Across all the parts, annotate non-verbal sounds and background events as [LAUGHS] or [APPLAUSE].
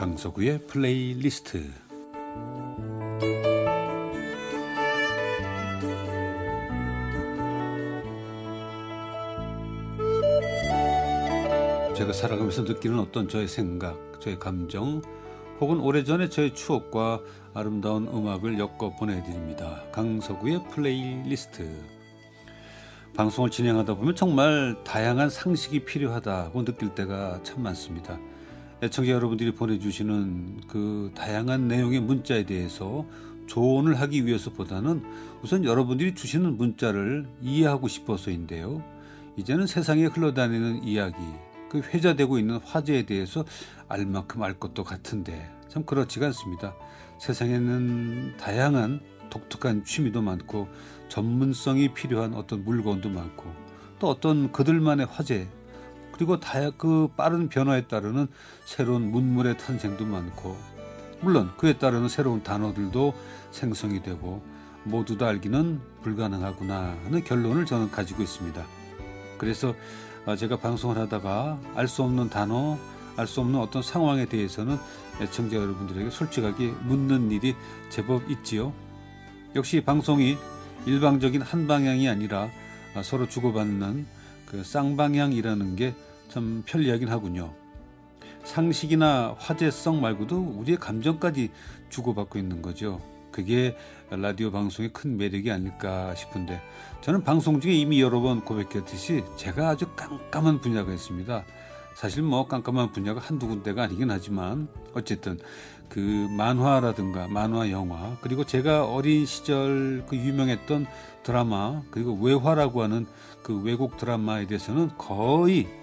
강석우의 플레이리스트 제가 살아가면서 느끼는 어떤 저의 생각, 저의 감정, 혹은 오래전에 저의 추억과 아름다운 음악을 엮어 보내드립니다. 강석우의 플레이리스트. 방송을 진행하다 보면 정말 다양한 상식이 필요하다고 느낄 때가 참 많습니다. 애청자 여러분들이 보내주시는 그 다양한 내용의 문자에 대해서 조언을 하기 위해서보다는 우선 여러분들이 주시는 문자를 이해하고 싶어서인데요. 이제는 세상에 흘러다니는 이야기, 그 회자되고 있는 화제에 대해서 알 만큼 알 것도 같은데 참 그렇지가 않습니다. 세상에는 다양한 독특한 취미도 많고 전문성이 필요한 어떤 물건도 많고 또 어떤 그들만의 화제 그리고 다그 빠른 변화에 따르는 새로운 문물의 탄생도 많고 물론 그에 따르는 새로운 단어들도 생성이 되고 모두 다 알기는 불가능하구나 하는 결론을 저는 가지고 있습니다. 그래서 아, 제가 방송을 하다가 알 수 없는 단어, 알 수 없는 어떤 상황에 대해서는 애청자 여러분들에게 솔직하게 묻는 일이 제법 있지요. 역시 방송이 일방적인 한 방향이 아니라 아, 서로 주고받는 그 쌍방향이라는 게 참 편리하긴 하군요. 상식이나 화제성 말고도 우리의 감정까지 주고받고 있는 거죠. 그게 라디오 방송의 큰 매력이 아닐까 싶은데 저는 방송 중에 이미 여러 번 고백했듯이 제가 아주 깜깜한 분야가 있습니다. 사실 뭐 깜깜한 분야가 한두 군데가 아니긴 하지만 어쨌든 그 만화라든가 만화 영화 그리고 제가 어린 시절 그 유명했던 드라마 그리고 외화라고 하는 그 외국 드라마에 대해서는 거의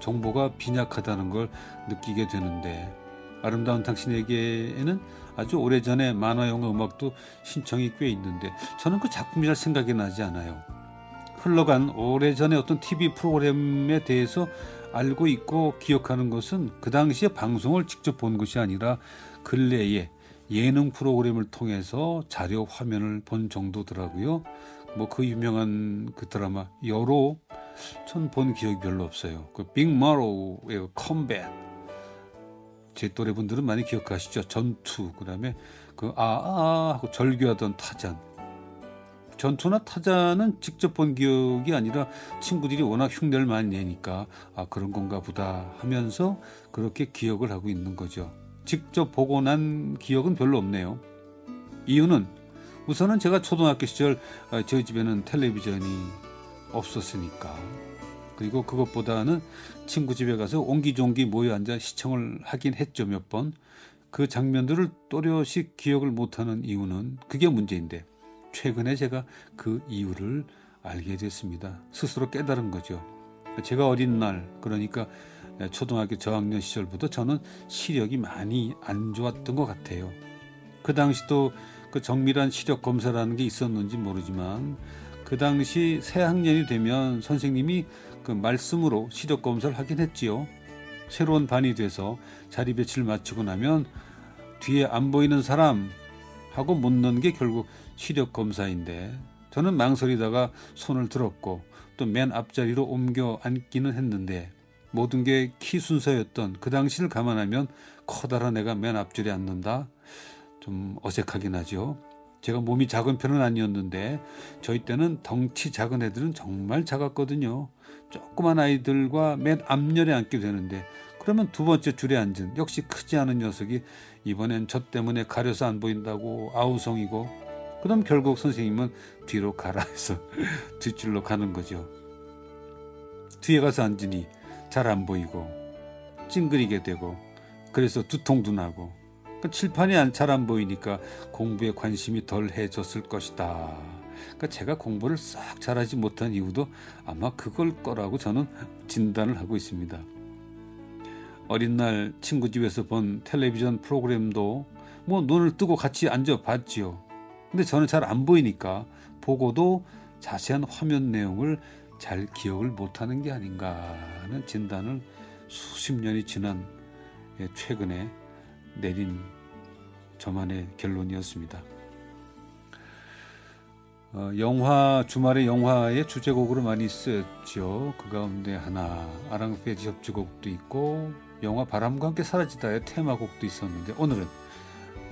정보가 빈약하다는 걸 느끼게 되는데 아름다운 당신에게는 아주 오래전에 만화 영화 음악도 신청이 꽤 있는데 저는 그 작품이 잘 생각이 나지 않아요. 흘러간 오래전에 어떤 TV 프로그램에 대해서 알고 있고 기억하는 것은 그 당시에 방송을 직접 본 것이 아니라 근래에 예능 프로그램을 통해서 자료 화면을 본 정도더라고요. 뭐 그 유명한 그 드라마 여로 전 본 기억이 별로 없어요. 그 빅마로의 컴백 제 또래 분들은 많이 기억하시죠. 전투 그다음에 그 아아 하고 절규하던 타잔. 전투나 타잔은 직접 본 기억이 아니라 친구들이 워낙 흉내를 많이 내니까 아 그런 건가 보다 하면서 그렇게 기억을 하고 있는 거죠. 직접 보고 난 기억은 별로 없네요. 이유는 우선은 제가 초등학교 시절 아, 저희 집에는 텔레비전이 없었으니까 그리고 그것보다는 친구 집에 가서 옹기종기 모여 앉아 시청을 하긴 했죠 몇 번. 그 장면들을 또렷이 기억을 못하는 이유는 그게 문제인데 최근에 제가 그 이유를 알게 됐습니다. 스스로 깨달은 거죠. 제가 어린 날 그러니까 초등학교 저학년 시절부터 저는 시력이 많이 안 좋았던 것 같아요. 그 당시도 그 정밀한 시력 검사라는 게 있었는지 모르지만 그 당시 새 학년이 되면 선생님이 그 말씀으로 시력 검사를 하긴 했지요. 새로운 반이 돼서 자리 배치를 마치고 나면 뒤에 안 보이는 사람 하고 묻는 게 결국 시력 검사인데 저는 망설이다가 손을 들었고 또 맨 앞자리로 옮겨 앉기는 했는데 모든 게 키 순서였던 그 당시를 감안하면 커다란 애가 맨 앞줄에 앉는다 좀 어색하긴 하죠. 제가 몸이 작은 편은 아니었는데 저희 때는 덩치 작은 애들은 정말 작았거든요. 조그만 아이들과 맨 앞열에 앉게 되는데 그러면 두 번째 줄에 앉은 역시 크지 않은 녀석이 이번엔 저 때문에 가려서 안 보인다고 아우성이고 그럼 결국 선생님은 뒤로 가라 해서 [LAUGHS] 뒷줄로 가는 거죠. 뒤에 가서 앉으니 잘 안 보이고 찡그리게 되고 그래서 두통도 나고 그 칠판이 잘 안 보이니까 공부에 관심이 덜 해졌을 것이다. 그러니까 제가 공부를 싹 잘하지 못한 이유도 아마 그걸 거라고 저는 진단을 하고 있습니다. 어린 날 친구 집에서 본 텔레비전 프로그램도 뭐 눈을 뜨고 같이 앉아 봤지요. 근데 저는 잘 안 보이니까 보고도 자세한 화면 내용을 잘 기억을 못하는 게 아닌가 하는 진단을 수십 년이 지난 예, 최근에 내린 저만의 결론이었습니다. 어, 영화 주말에 영화의 주제곡으로 많이 쓰였죠. 그 가운데 하나 아랑페지 협주곡도 있고 영화 바람과 함께 사라지다의 테마곡도 있었는데 오늘은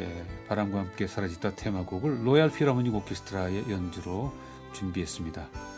예, 바람과 함께 사라지다 테마곡을 로얄 피라모닉 오케스트라의 연주로 준비했습니다.